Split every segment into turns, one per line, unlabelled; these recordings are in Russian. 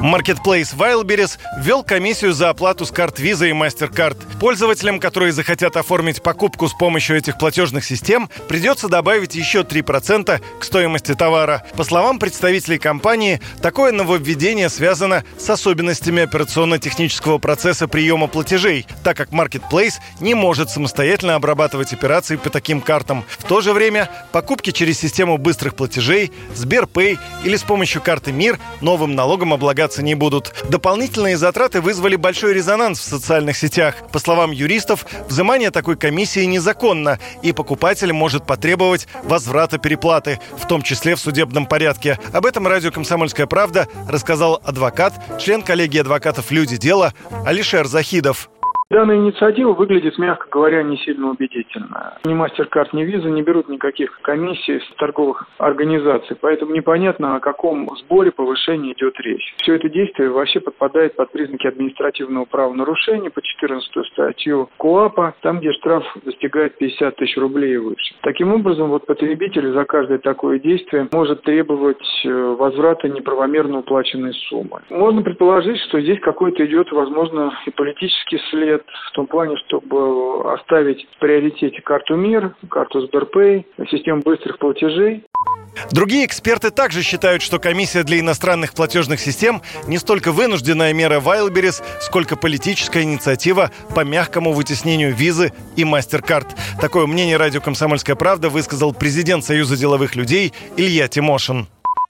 Marketplace Wildberries ввел комиссию за оплату с карт Visa и MasterCard. Пользователям, которые захотят оформить покупку с помощью этих платежных систем, придется добавить еще 3% к стоимости товара. По словам представителей компании, такое нововведение связано с особенностями операционно-технического процесса приема платежей, так как Marketplace не может самостоятельно обрабатывать операции по таким картам. В то же время покупки через систему быстрых платежей, Сберпэй или с помощью карты МИР новым налогом облагаться не будут. Дополнительные затраты вызвали большой резонанс в социальных сетях. По словам юристов, взимание такой комиссии незаконно, и покупатель может потребовать возврата переплаты, в том числе в судебном порядке. Об этом радио «Комсомольская правда» рассказал адвокат, член коллегии адвокатов «Люди. Дела» Алишер Захидов.
Данная инициатива выглядит, мягко говоря, не сильно убедительно. Ни MasterCard, ни Visa не берут никаких комиссий с торговых организаций, поэтому непонятно, о каком сборе повышения идет речь. Все это действие вообще подпадает под признаки административного правонарушения по 14 статью КОАПа, там, где штраф достигает 50 тысяч рублей и выше. Таким образом, вот потребитель за каждое такое действие может требовать э, возврата неправомерно уплаченной суммы. Можно предположить, что здесь какой-то идет, возможно, и политический след, лет в том плане, чтобы оставить в приоритете карту МИР, карту Сберпэй, систему быстрых платежей.
Другие эксперты также считают, что комиссия для иностранных платежных систем не столько вынужденная мера Wildberries, сколько политическая инициатива по мягкому вытеснению визы и MasterCard. Такое мнение радио «Комсомольская правда» высказал президент Союза деловых людей Илья Тимошин.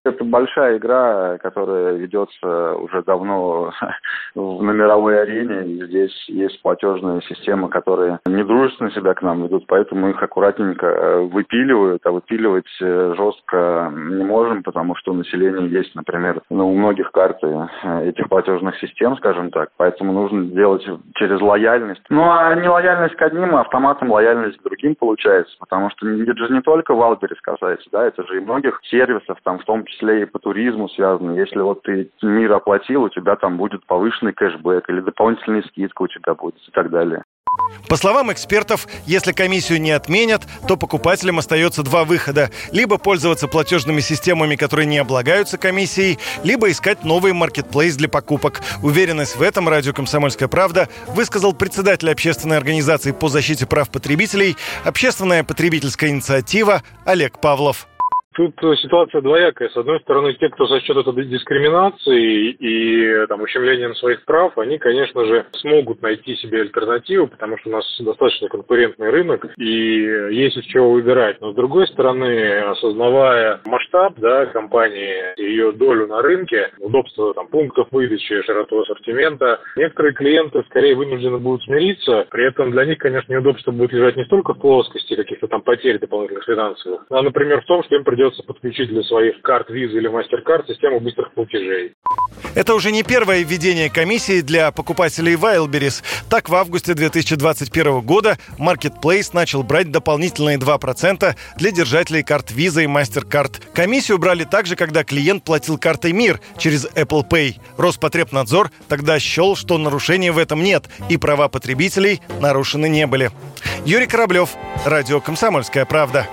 Это большая игра, которая ведется уже давно на мировой арене. И здесь есть платежные системы, которые недружественно себя к нам ведут, поэтому их аккуратненько э, выпиливают, а выпиливать э, жестко не можем, потому что у населения есть, например, ну, у многих карты э, этих платежных систем, скажем так, поэтому нужно делать через лояльность. Ну, а не лояльность к одним, а автоматом лояльность к другим получается, потому что это же не только Валберис касается, да, это же и многих сервисов, там в том числе числе и по туризму связаны. Если вот ты мир оплатил, у тебя там будет повышенный кэшбэк или дополнительная скидка у тебя будет и так далее.
По словам экспертов, если комиссию не отменят, то покупателям остается два выхода. Либо пользоваться платежными системами, которые не облагаются комиссией, либо искать новый маркетплейс для покупок. Уверенность в этом радио «Комсомольская правда» высказал председатель общественной организации по защите прав потребителей «Общественная потребительская инициатива» Олег Павлов.
Тут ситуация двоякая. С одной стороны, те, кто за счет этой дискриминации и там, ущемлением своих прав, они, конечно же, смогут найти себе альтернативу, потому что у нас достаточно конкурентный рынок и есть из чего выбирать. Но с другой стороны, осознавая масштаб да, компании, ее долю на рынке, удобство там, пунктов выдачи, широту ассортимента, некоторые клиенты скорее вынуждены будут смириться. При этом для них, конечно, неудобство будет лежать не столько в плоскости каких-то там потерь дополнительных финансовых, а, например, в том, что им придется придется подключить для своих карт Visa или MasterCard систему быстрых платежей.
Это уже не первое введение комиссии для покупателей Wildberries. Так, в августе 2021 года Marketplace начал брать дополнительные 2% для держателей карт Visa и MasterCard. Комиссию брали также, когда клиент платил картой МИР через Apple Pay. Роспотребнадзор тогда счел, что нарушений в этом нет, и права потребителей нарушены не были. Юрий Кораблев, Радио «Комсомольская правда».